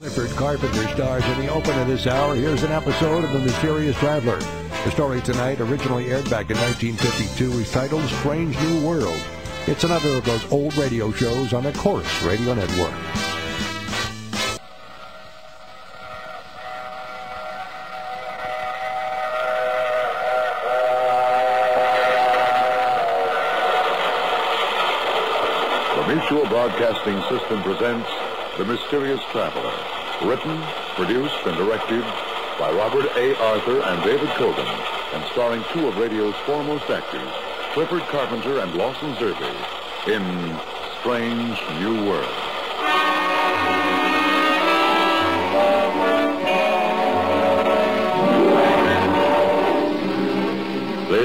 Clifford Carpenter stars in the open of this hour. Here's an episode of The Mysterious Traveler. The story tonight, originally aired back in 1952, is titled Strange New World. It's another of those old radio shows on the Chorus Radio Network. The Mutual Broadcasting System presents The Mysterious Traveler. Written, produced, and directed by Robert A. Arthur and David Kogan, and starring two of radio's foremost actors, Clifford Carpenter and Lawson Zerbe, in Strange New World.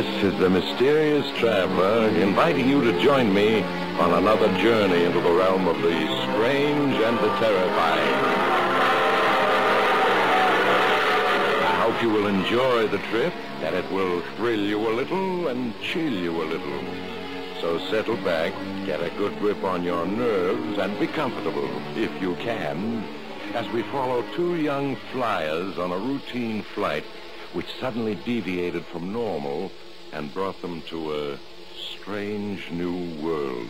This is the mysterious traveler inviting you to join me on another journey into the realm of the strange and the terrifying. I hope you will enjoy the trip, that it will thrill you a little and chill you a little. So settle back, get a good grip on your nerves, and be comfortable, if you can, as we follow two young flyers on a routine flight which suddenly deviated from normal and brought them to a strange new world.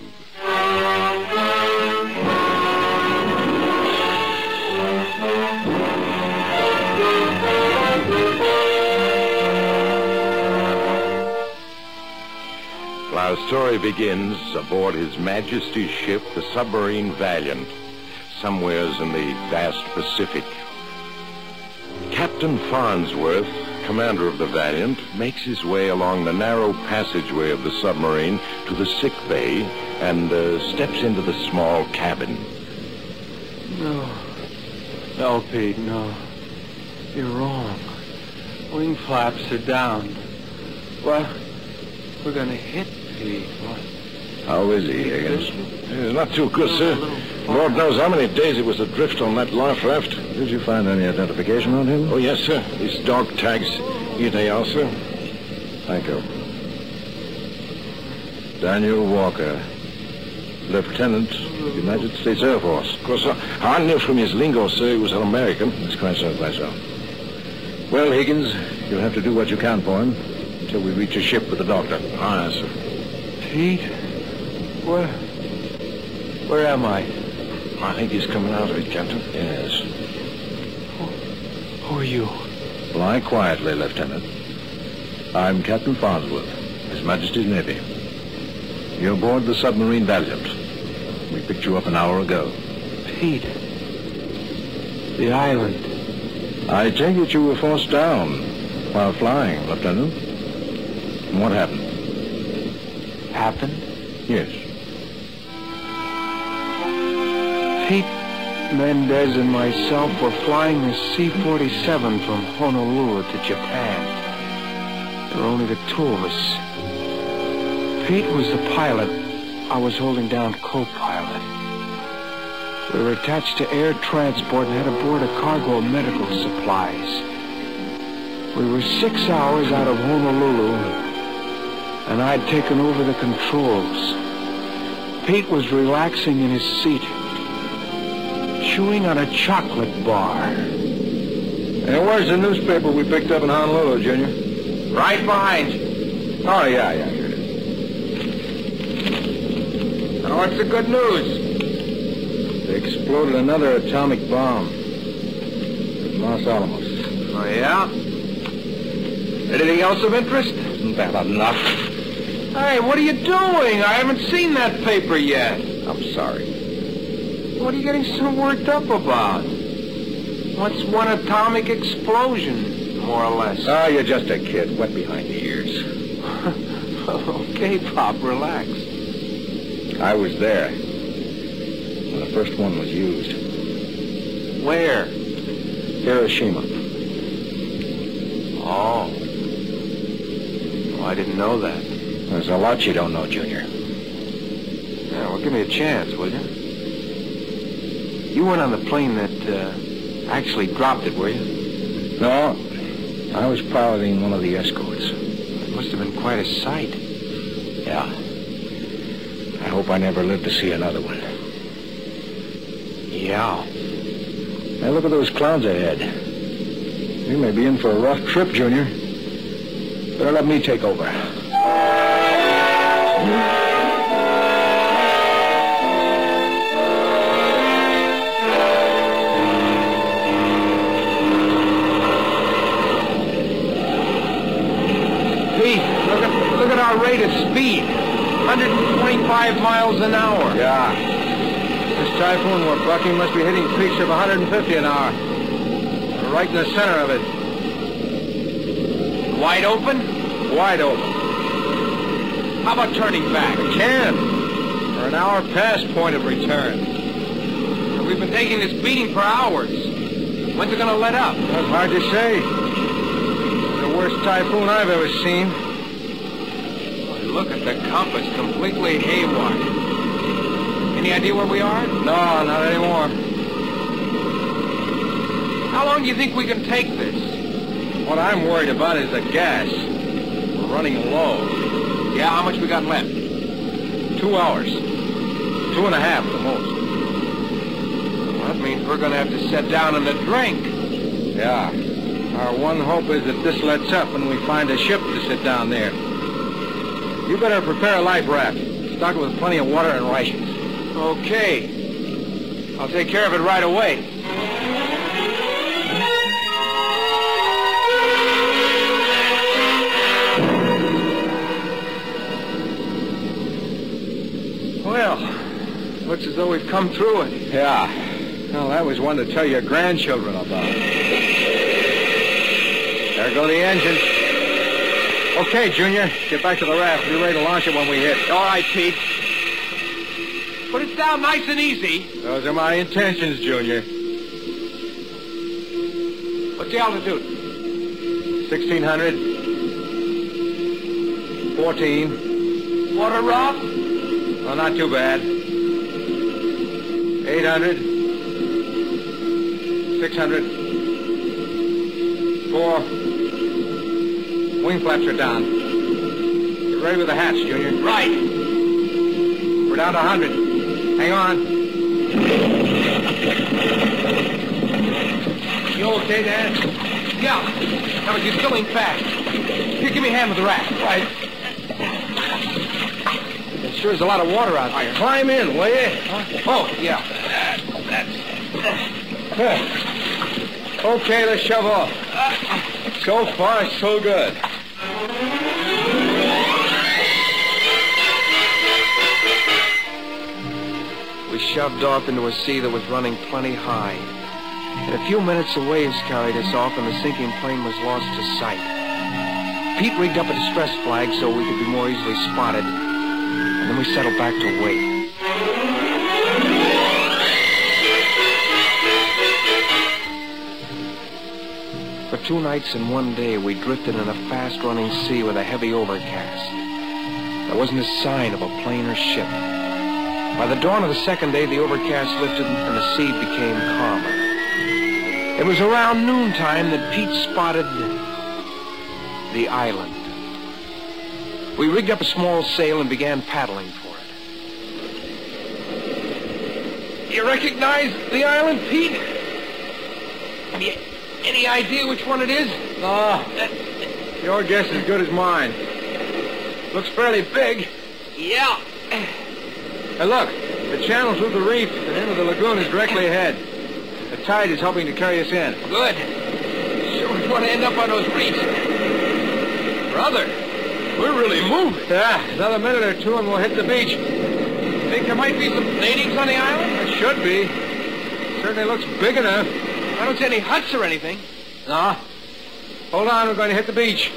Our story begins aboard His Majesty's ship, the submarine Valiant, somewheres in the vast Pacific. Captain Farnsworth, commander of the Valiant, makes his way along the narrow passageway of the submarine to the sick bay and uh, steps into the small cabin. No. No, Pete, no. You're wrong. Wing flaps are down. What? We're gonna hit Pete. What? How is he, Higgins? He's not too good, sir. Lord knows how many days he was adrift on that life raft. Did you find any identification on him? Oh, yes, sir. His dog tags, Here they are, sir. Thank you. Daniel Walker, Lieutenant, United States Air Force. Of course, I knew from his lingo, sir, he was an American. That's quite so, quite so. Well, Higgins, you'll have to do what you can for him until we reach a ship with the doctor. Ah, Aye, sir. Pete? Where? Where am I? I think he's coming out of it, Captain. Yes. Who are you? Lie quietly, Lieutenant. I'm Captain Farnsworth, His Majesty's Navy. You're aboard the submarine Valiant. We picked you up an hour ago. Pete. The island. I take it you were forced down while flying, Lieutenant. What happened? Happened? Yes. Pete Mendez and myself were flying the C-47 from Honolulu to Japan. There were only the two of us. Pete was the pilot. I was holding down co-pilot. We were attached to air transport and had aboard a cargo of medical supplies. We were six hours out of Honolulu, and I'd taken over the controls. Pete was relaxing in his seat, chewing on a chocolate bar. And where's the newspaper we picked up in Honolulu, Junior? Right behind you. Oh, yeah, yeah, here it is. Now, what's the good news? They exploded another atomic bomb at Los Alamos. Oh, yeah? Anything else of interest? Isn't that enough? Hey, what are you doing? I haven't seen that paper yet. I'm sorry. What are you getting so worked up about? What's one atomic explosion, more or less? Ah, you're just a kid, wet behind the ears. okay, Pop, relax. I was there when the first one was used. Where? Hiroshima. Oh. Oh, I didn't know that. There's a lot you don't know, Junior. Yeah, well, give me a chance, will you? You weren't on the plane that uh, actually dropped it, were you? No, I was piloting one of the escorts. It must have been quite a sight. Yeah. I hope I never live to see another one. Yeah. Hey, look at those clouds ahead. We may be in for a rough trip, Junior. Better let me take over. Rate of speed. 125 miles an hour. Yeah. This typhoon we're bucking must be hitting peaks of 150 an hour. We're right in the center of it. Wide open? Wide open. How about turning back? Can. We're an hour past point of return. We've been taking this beating for hours. When's it gonna let up? That's hard to say. The worst typhoon I've ever seen. Look at the compass, completely haywire. Any idea where we are? No, not anymore. How long do you think we can take this? What I'm worried about is the gas. We're running low. Yeah, how much we got left? Two hours. Two and a half at the most. Well, that means we're gonna have to sit down and the drink. Yeah. Our one hope is that this lets up and we find a ship to sit down there. You better prepare a life raft. Stock it with plenty of water and rations. Okay. I'll take care of it right away. Well, looks as though we've come through it. Yeah. Well, that was one to tell your grandchildren about. There go the engines. Okay, Junior. Get back to the raft. Be ready to launch it when we hit. All right, Pete. Put it down nice and easy. Those are my intentions, Junior. What's the altitude? 1600. 14. Water rough? Well, not too bad. 800. 600. 4. Wing flaps are down. Get ready with the hatch, Junior. Right. We're down to 100. Hang on. You okay, Dad? Yeah. Now, you're filling fast. Here, give me a hand with the raft. Right. There sure is a lot of water out there. Climb in, will you? Oh, yeah. That's... Okay, let's shove off. So far, so good. Shoved off into a sea that was running plenty high. In a few minutes, the waves carried us off, and the sinking plane was lost to sight. Pete rigged up a distress flag so we could be more easily spotted, and then we settled back to wait. For two nights and one day, we drifted in a fast-running sea with a heavy overcast. There wasn't a sign of a plane or ship. By the dawn of the second day, the overcast lifted and the sea became calmer. It was around noontime that Pete spotted the island. We rigged up a small sail and began paddling for it. You recognize the island, Pete? Any, any idea which one it is? No. Your guess is as good as mine. Looks fairly big. Yeah. Hey, look. The channel through the reef and into the lagoon is directly ahead. The tide is helping to carry us in. Good. Sure we want to end up on those reefs. Brother, we're really moving. Yeah, another minute or two and we'll hit the beach. Think there might be some natives on the island? There should be. Certainly looks big enough. I don't see any huts or anything. No. Hold on, we're going to hit the beach.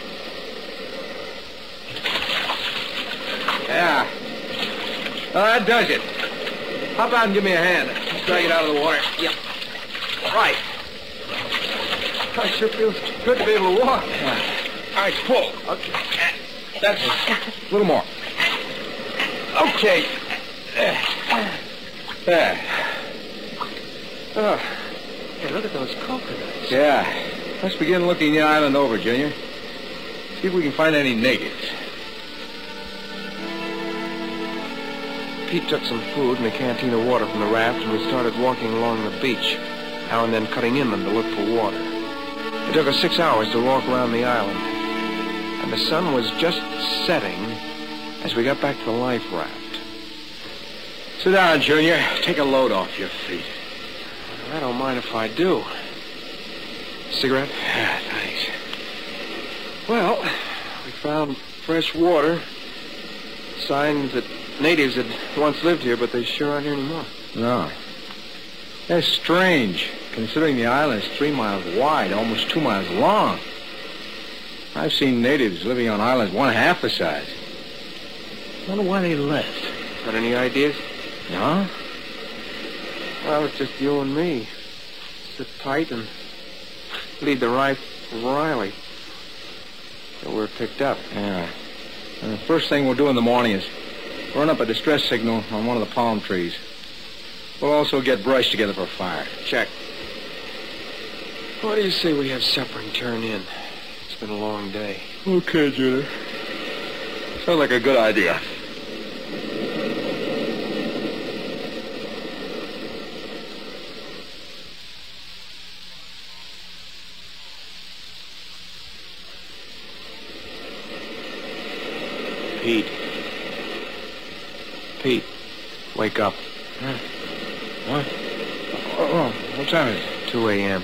Yeah. Well, that does it. Hop out and give me a hand. Let's drag it out of the water. Yep. Right. I sure feels good to be able to walk. All right, pull. Okay. That's it. A little more. Okay. There. Oh, Hey, look at those coconuts. yeah. Let's begin looking the island over, Junior. See if we can find any natives. Pete took some food and a canteen of water from the raft, and we started walking along the beach. now and then cutting inland to look for water. It took us six hours to walk around the island, and the sun was just setting as we got back to the life raft. Sit down, Junior. Take a load off your feet. I don't mind if I do. Cigarette? Yeah, thanks. Well, we found fresh water. Signs that natives had once lived here, but they sure aren't here anymore. No. That's strange, considering the island is three miles wide, almost two miles long. I've seen natives living on islands one half the size. Wonder why they left. Got any ideas? No? Well, it's just you and me. Sit tight and lead the right Riley. So we're picked up. Yeah. And the first thing we'll do in the morning is run up a distress signal on one of the palm trees. We'll also get brush together for a fire. Check. What do you say we have supper and turn in? It's been a long day. Okay, Junior. Sounds like a good idea. Pete. Pete, wake up. What? Oh, oh, what time is it? 2 a.m.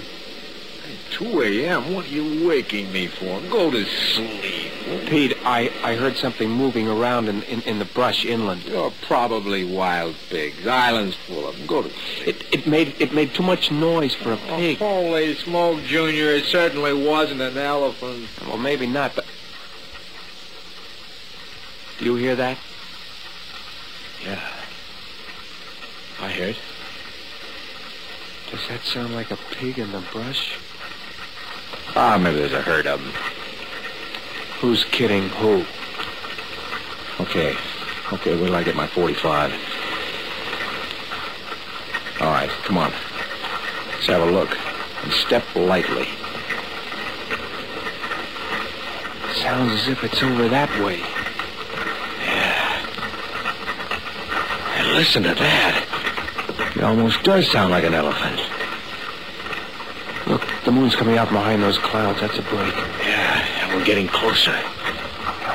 2 a.m.? What are you waking me for? Go to sleep. Pete, I, I heard something moving around in, in, in the brush inland. You're probably wild pigs. Island's full of them. Go to sleep. It, it made it made too much noise for a pig. Holy smoke, Junior. It certainly wasn't an elephant. Well, maybe not, but. Do you hear that? Yeah. I heard. Does that sound like a pig in the brush? Ah, maybe there's a herd of them. Who's kidding who? Okay. Okay, wait till I get my 45. All right, come on. Let's have a look. And step lightly. Sounds as if it's over that way. Yeah. And listen to that. It almost does sound like an elephant. Look, the moon's coming out behind those clouds. That's a break. Yeah, and we're getting closer.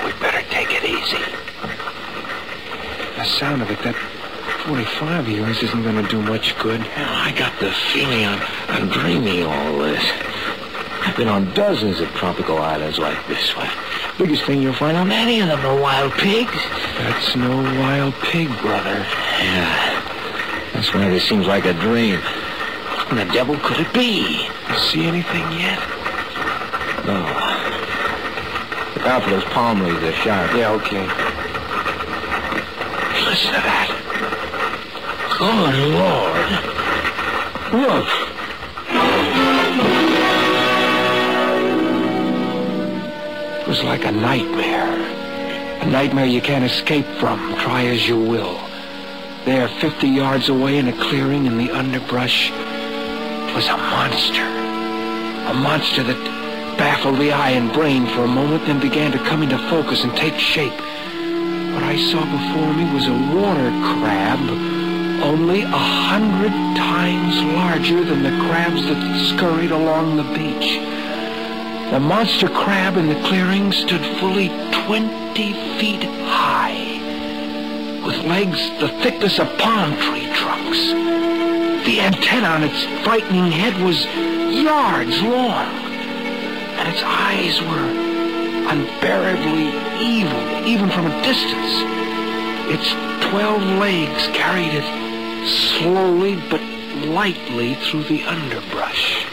we better take it easy. The sound of it, that 45 of yours isn't going to do much good. Well, I got the feeling I'm, I'm dreaming all this. I've been on dozens of tropical islands like this one. Biggest thing you'll find on any of them are wild pigs. That's no wild pig, brother. Yeah. This seems like a dream. What in the devil could it be? You see anything yet? No. Look out for those palm leaves. They're sharp. Yeah, okay. Listen to that. Good Lord. Look. It was like a nightmare. A nightmare you can't escape from, try as you will. There, 50 yards away in a clearing in the underbrush, was a monster. A monster that baffled the eye and brain for a moment, then began to come into focus and take shape. What I saw before me was a water crab, only a hundred times larger than the crabs that scurried along the beach. The monster crab in the clearing stood fully 20 feet high, with legs the thickness of palm tree trunks. The antenna on its frightening head was yards long, and its eyes were unbearably evil, even from a distance. Its twelve legs carried it slowly but lightly through the underbrush.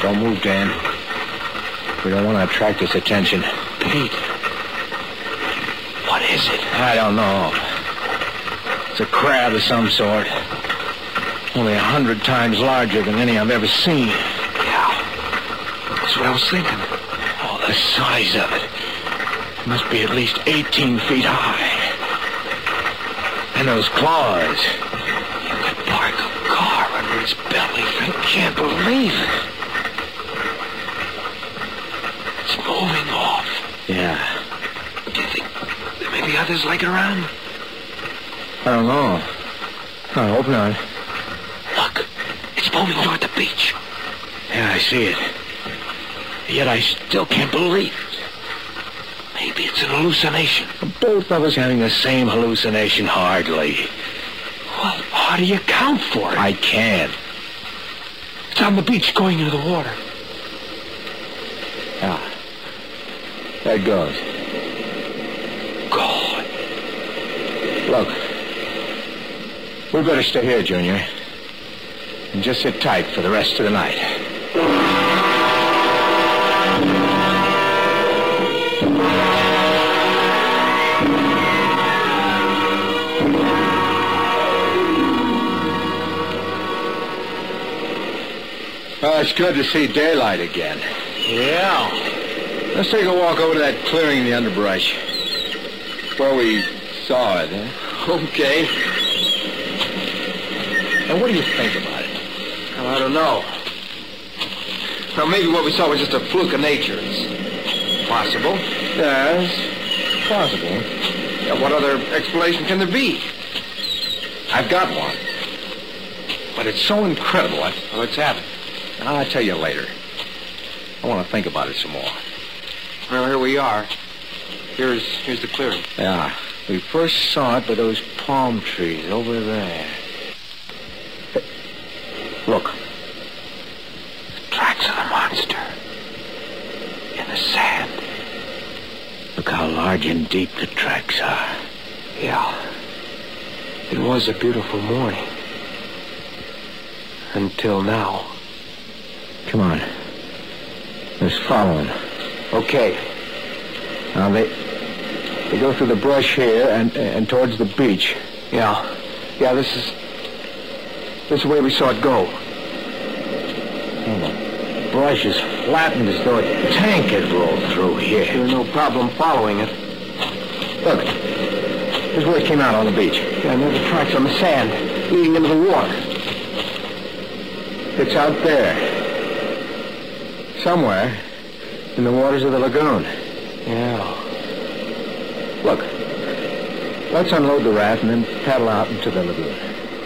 Don't move, Dan. We don't want to attract its attention. Pete, is it? I don't know. It's a crab of some sort. Only a hundred times larger than any I've ever seen. Yeah, that's what I was thinking. Oh, the size of it. It must be at least 18 feet high. And those claws. You could park a car under its belly. I can't believe it. It's moving off. Yeah. Do you think there may be others like it around? I don't know. I hope not. Look, it's foaming toward the beach. Yeah, I see it. Yet I still can't believe it. Maybe it's an hallucination. Both of us having the same hallucination, hardly. Well, how do you account for it? I can't. It's on the beach going into the water. Ah. There it goes. Look. We better stay here, Junior. And just sit tight for the rest of the night. Oh, it's good to see daylight again. Yeah. Let's take a walk over to that clearing in the underbrush. Where we saw it, huh? Okay. And what do you think about it? Well, I don't know. Well, maybe what we saw was just a fluke of nature. It's possible. Yes, possible. Yeah, what other explanation can there be? I've got one. But it's so incredible. I, Well, let's have it. I'll tell you later. I want to think about it some more. Well, here we are. Here's here's the clearing. Yeah, we first saw it by those palm trees over there. Look, The Tracks of the monster. In the sand. look how large and deep the tracks are. Yeah. It was a beautiful morning. Until now. Come on. Let's follow him. Okay. Now they they go through the brush here and and towards the beach. Yeah. Yeah, this is this is the way we saw it go. And the brush is flattened as though a tank had rolled through here. There's no problem following it. Look, here's where it came out on the beach. Yeah, and there's the tracks on the sand leading into the water. It's out there. Somewhere in the waters of the lagoon. Yeah. Let's unload the raft and then paddle out into the lagoon.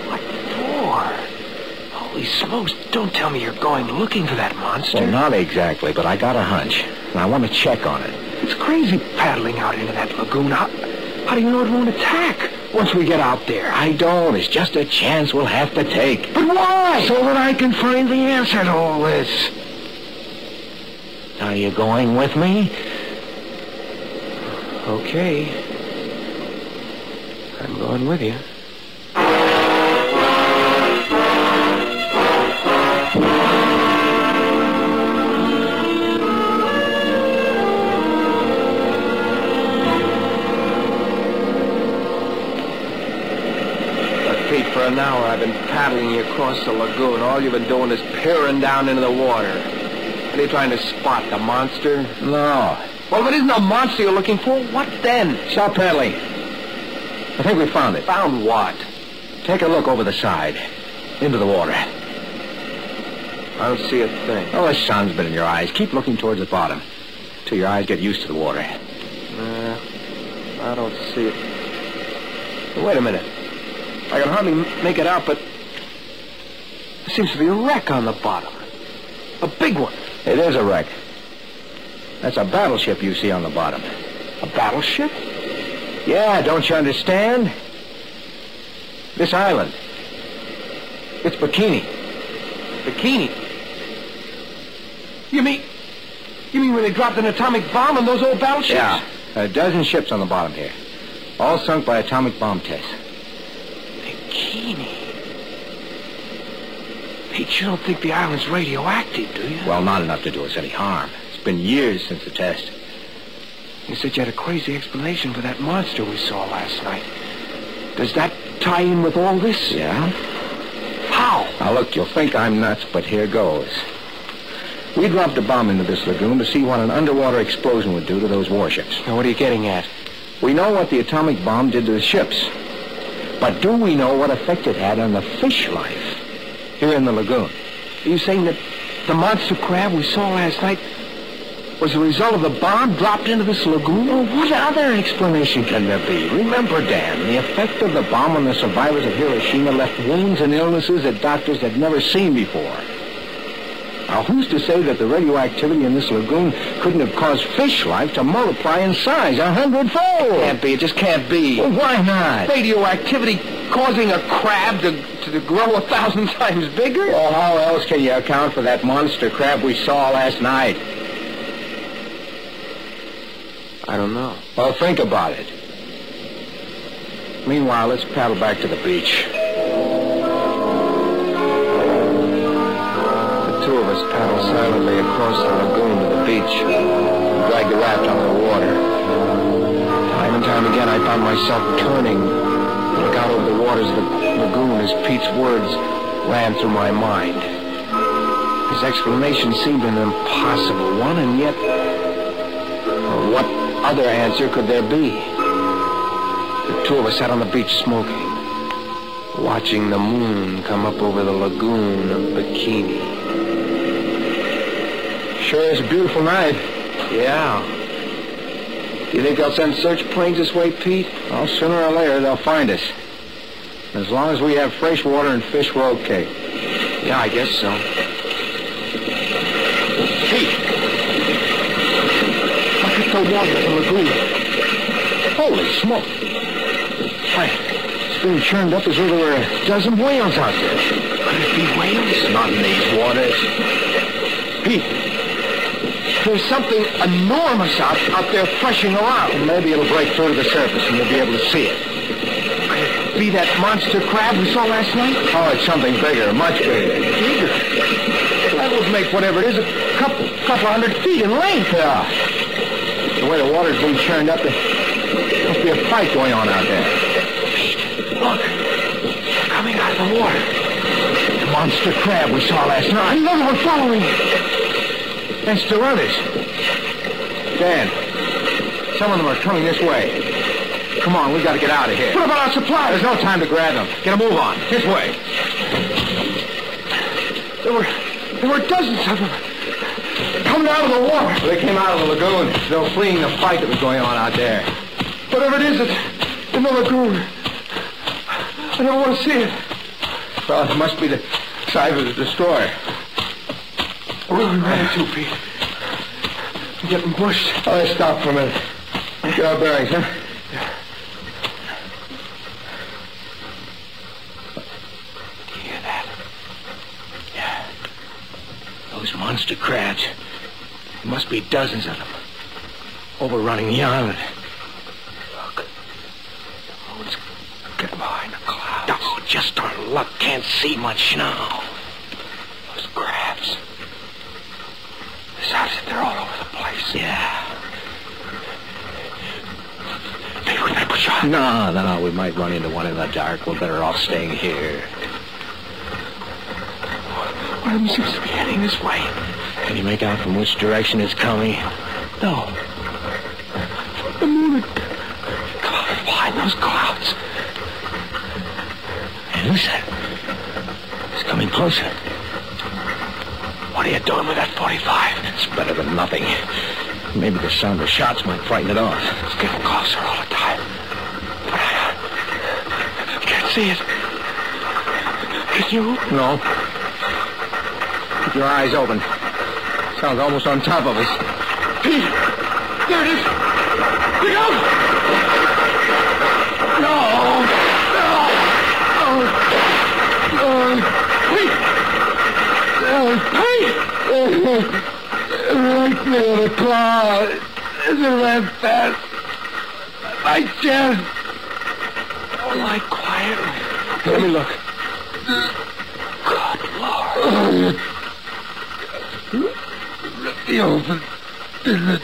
What for? Holy smokes, don't tell me you're going looking for that monster. Well, not exactly, but I got a hunch, and I want to check on it. It's crazy paddling out into that lagoon. How, how do you know it won't attack once we get out there? I don't. It's just a chance we'll have to take. But why? So that I can find the answer to all this. Are you going with me? Okay. I'm going with you. But Pete, for an hour I've been paddling you across the lagoon. All you've been doing is peering down into the water. Are you trying to spot the monster? No. Well, if it isn't a monster you're looking for, what then? Stop paddling. I think we found it. Found what? Take a look over the side. Into the water. I don't see a thing. Oh, the sun's been in your eyes. Keep looking towards the bottom. Till your eyes get used to the water. Uh, I don't see it. Wait a minute. I can hardly make it out, but there seems to be a wreck on the bottom. A big one. It is a wreck. That's a battleship you see on the bottom. A battleship? Yeah, don't you understand? This island. It's Bikini. Bikini. You mean... You mean when they dropped an atomic bomb on those old battleships? Yeah. A dozen ships on the bottom here. All sunk by atomic bomb tests. Bikini. Pete, you don't think the island's radioactive, do you? Well, not enough to do us any harm. It's been years since the test. You said you had a crazy explanation for that monster we saw last night. Does that tie in with all this? Yeah? How? Now, look, you'll think I'm nuts, but here goes. We dropped a bomb into this lagoon to see what an underwater explosion would do to those warships. Now, what are you getting at? We know what the atomic bomb did to the ships. But do we know what effect it had on the fish life here in the lagoon? Are you saying that the monster crab we saw last night was the result of the bomb dropped into this lagoon? Well, what other explanation can there be? Remember, Dan, the effect of the bomb on the survivors of Hiroshima left wounds and illnesses that doctors had never seen before. Now, who's to say that the radioactivity in this lagoon couldn't have caused fish life to multiply in size a hundredfold? Can't be. It just can't be. Well, why not? Radioactivity causing a crab to, to grow a thousand times bigger? Well, how else can you account for that monster crab we saw last night? I don't know. Well, think about it. Meanwhile, let's paddle back to the beach. The two of us paddle silently across the lagoon to the beach and the raft out of the water. Time and time again, I found myself turning to look out over the waters of the lagoon as Pete's words ran through my mind. His explanation seemed an impossible one, and yet, what other answer could there be? The two of us sat on the beach smoking, watching the moon come up over the lagoon of Bikini. Sure is a beautiful night. Yeah. You think they'll send search planes this way, Pete? Well, sooner or later they'll find us. As long as we have fresh water and fish, we're okay. Yeah, I guess so. Pete! At water the lagoon. Holy smoke! Why, it's being churned up as though there were a dozen whales out there. Could it be whales? Not in these waters. Pete, there's something enormous out, out there threshing around. And maybe it'll break through to the surface and we'll be able to see it. Could it be that monster crab we saw last night? Oh, it's something bigger, much bigger. Bigger. That would make whatever it is a couple, couple hundred feet in length. Yeah. The way the water's being churned up, there must be a fight going on out there. Look, coming out of the water. The monster crab we saw last night. Another one following. That's still others. Dan, some of them are coming this way. Come on, we got to get out of here. What about our supplies? There's no time to grab them. Get a move on. This way. There were, there were dozens of them. Coming out of the water. They came out of the lagoon. They were fleeing the fight that was going on out there. Whatever it is, it's in the lagoon. I don't want to see it. Well, it must be the side of the destroyer. Where are we ran into, Pete? I'm getting pushed. Oh, let's stop for a minute. Get our bearings, huh? You hear that? Yeah. Those monster crabs. Must be dozens of them. Overrunning the island. Look. Oh, the moon's getting behind the clouds. Oh, just our luck. Can't see much now. Those crabs. This house, they're all over the place. Yeah. Maybe we better push on. No, no, we might run into one in the dark. We're better off staying here. One of them seems to be heading this way. Can you make out from which direction it's coming? No. The moon come out behind those clouds. Hey, listen. It's coming closer. What are you doing with that 45? It's better than nothing. Maybe the sound of shots might frighten it off. It's getting closer all the time. But I, I can't see it. Can you? No. Keep your eyes open. Sounds almost on top of us. Pete! There it is! Look out! No! No! Oh! Oh! Pete! Oh, Pete! Right near the cloud. As it ran past my chest. Oh, lie quietly. Let me look. Good Lord. The open. The...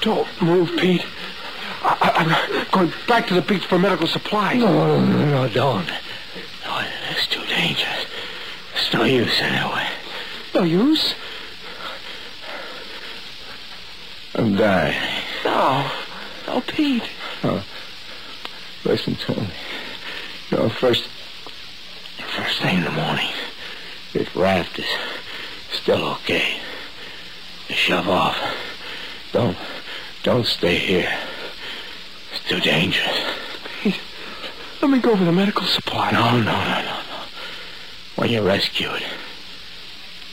Don't move, Pete. I, am going back to the beach for medical supplies. No, no, no, don't. No, it's too dangerous. It's no use anyway. No use? I'm dying. No. No, Pete. Oh, listen to me. You know, first, first thing in the morning, this raft is still okay. Shove off. Don't, don't stay here. It's too dangerous. Pete, let me go for the medical supply. No, no, no, no, no. When you're rescued,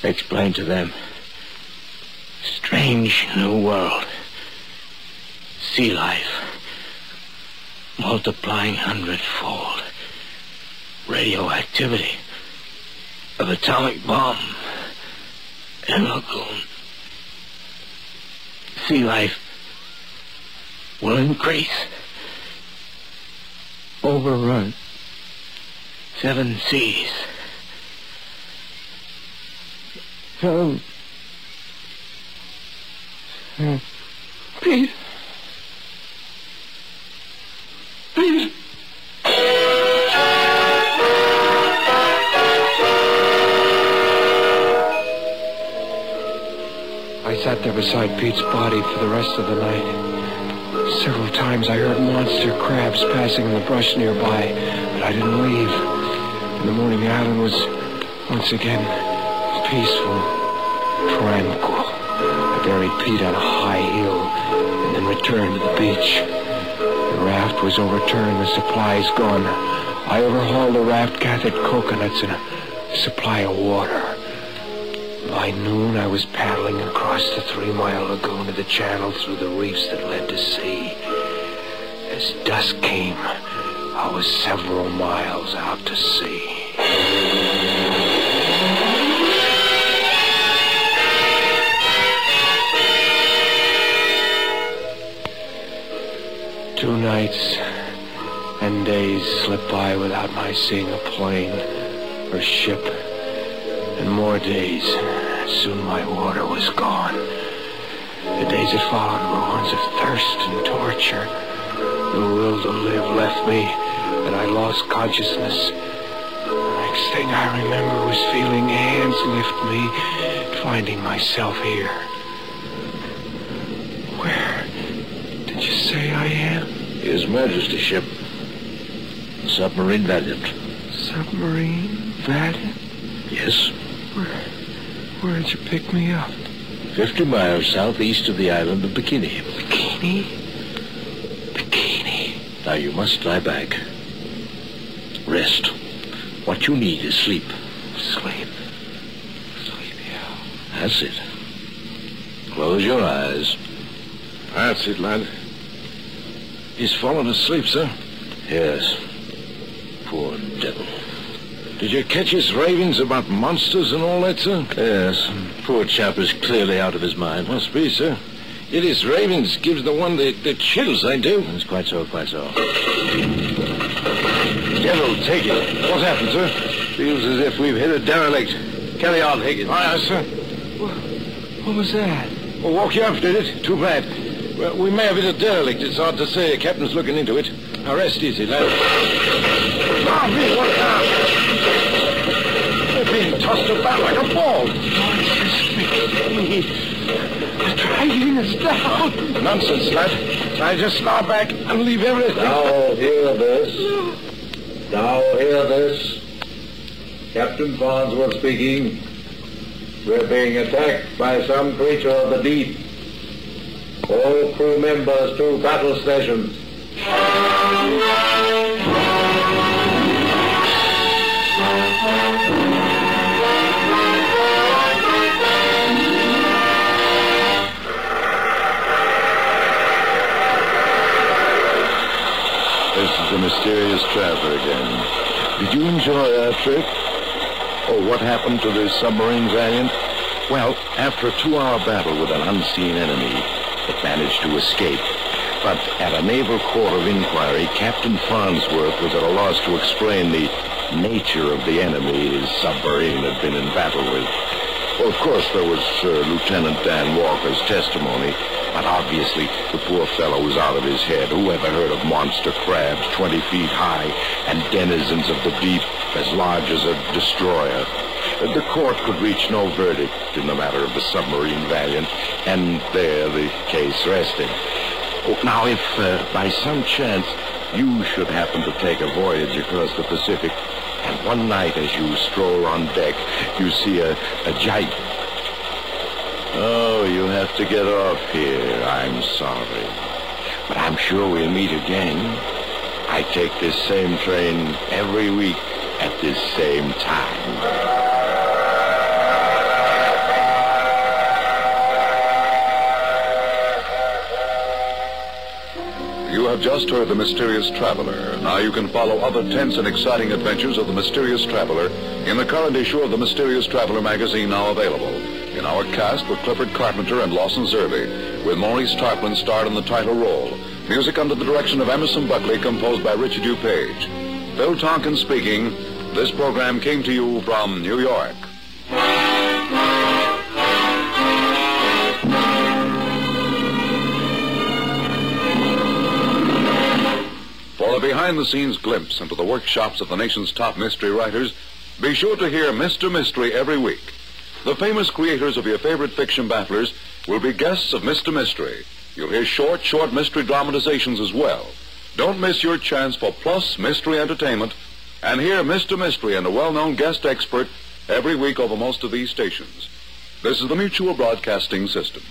explain to them. Strange new world. Sea life. Multiplying hundredfold. Radioactivity. Of atomic bomb. In lagoon. Sea life will increase. Overrun. Seven seas. Seven. Pete. Beside Pete's body for the rest of the night. Several times I heard monster crabs passing in the brush nearby, but I didn't leave. In the morning, the island was once again peaceful, tranquil. I buried Pete on a high hill and then returned to the beach. The raft was overturned, the supplies gone. I overhauled the raft, gathered coconuts and a supply of water. By noon, I was paddling across the three-mile lagoon of the channel through the reefs that led to sea. As dusk came, I was several miles out to sea. Two nights and days slipped by without my seeing a plane or ship and more days. Soon my water was gone. The days that followed were ones of thirst and torture. The will to live left me, and I lost consciousness. The next thing I remember was feeling hands lift me, and finding myself here. Where did you say I am? His Majesty's ship. Submarine Valiant. Submarine? Valiant? Yes. Where, where'd you pick me up? Fifty miles southeast of the island of Bikini. Bikini? Bikini. Now you must lie back. Rest. What you need is sleep. Sleep. Sleep, yeah. That's it. Close your eyes. That's it, lad. He's fallen asleep, sir. Yes. Poor devil. Did you catch his ravings about monsters and all that, sir? Yes. Poor chap is clearly out of his mind. Must be, sir. Yet his ravings gives the one the, the chills, they do. It's quite so, quite so. Devil, take it. What happened, sir? Feels as if we've hit a derelict. Carry on, Higgins. Aye, aye, sir. What was that? Well, walk you up, did it? Too bad. Well, we may have hit a derelict. It's hard to say. The captain's looking into it. Now, rest easy, eh? lad. Ah, me, what now? They're being tossed about like a ball. They're dragging us down. Nonsense, lad. I just lie back and leave everything. Now hear this. Now hear this. Captain Farnsworth speaking. We're being attacked by some creature of the deep. All crew members to battle stations. This is the mysterious traveler again. Did you enjoy our trip? Oh, what happened to the submarine Valiant? Well, after a two-hour battle with an unseen enemy, it managed to escape. But at a naval court of inquiry, Captain Farnsworth was at a loss to explain the nature of the enemy his submarine had been in battle with. Well, of course, there was uh, Lieutenant Dan Walker's testimony, but obviously the poor fellow was out of his head. Who ever heard of monster crabs 20 feet high and denizens of the deep as large as a destroyer? The court could reach no verdict in the matter of the submarine Valiant, and there the case rested. Now, if uh, by some chance you should happen to take a voyage across the Pacific, and one night as you stroll on deck, you see a, a giant. Oh, you have to get off here. I'm sorry. But I'm sure we'll meet again. I take this same train every week at this same time. You have just heard The Mysterious Traveler. Now you can follow other tense and exciting adventures of The Mysterious Traveler in the current issue of The Mysterious Traveler magazine now available. In our cast with Clifford Carpenter and Lawson Zerbe, with Maurice Tarplin starred in the title role. Music under the direction of Emerson Buckley, composed by Richard DuPage. Phil Tonkin speaking. This program came to you from New York. For a behind-the-scenes glimpse into the workshops of the nation's top mystery writers, be sure to hear Mr. Mystery every week. The famous creators of your favorite fiction bafflers will be guests of Mr. Mystery. You'll hear short, short mystery dramatizations as well. Don't miss your chance for plus mystery entertainment and hear Mr. Mystery and a well-known guest expert every week over most of these stations. This is the Mutual Broadcasting System.